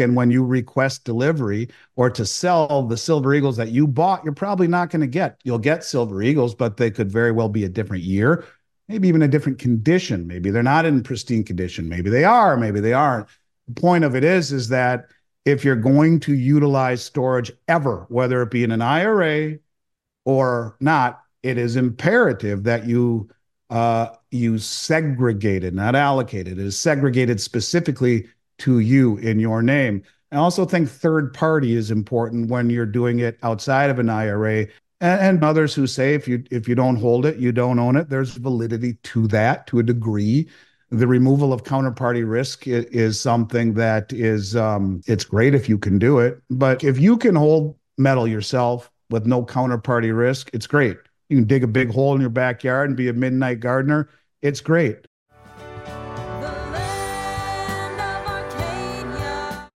and when you request delivery or to sell the silver eagles that you bought, you're probably not going to get. You'll get silver eagles, but they could very well be a different year, maybe even a different condition. Maybe they're not in pristine condition. Maybe they are, maybe they aren't. The point of it is, is that if you're going to utilize storage ever, whether it be in an IRA or not, it is imperative that you uh, you segregate it, not allocate it. It is segregated specifically to you in your name. I also think third party is important when you're doing it outside of an IRA. And, others who say if you if you don't hold it, you don't own it. There's validity to that to a degree. The removal of counterparty risk is, is something that is um, it's great if you can do it. But if you can hold metal yourself with no counterparty risk, it's great. You can dig a big hole in your backyard and be a midnight gardener. It's great.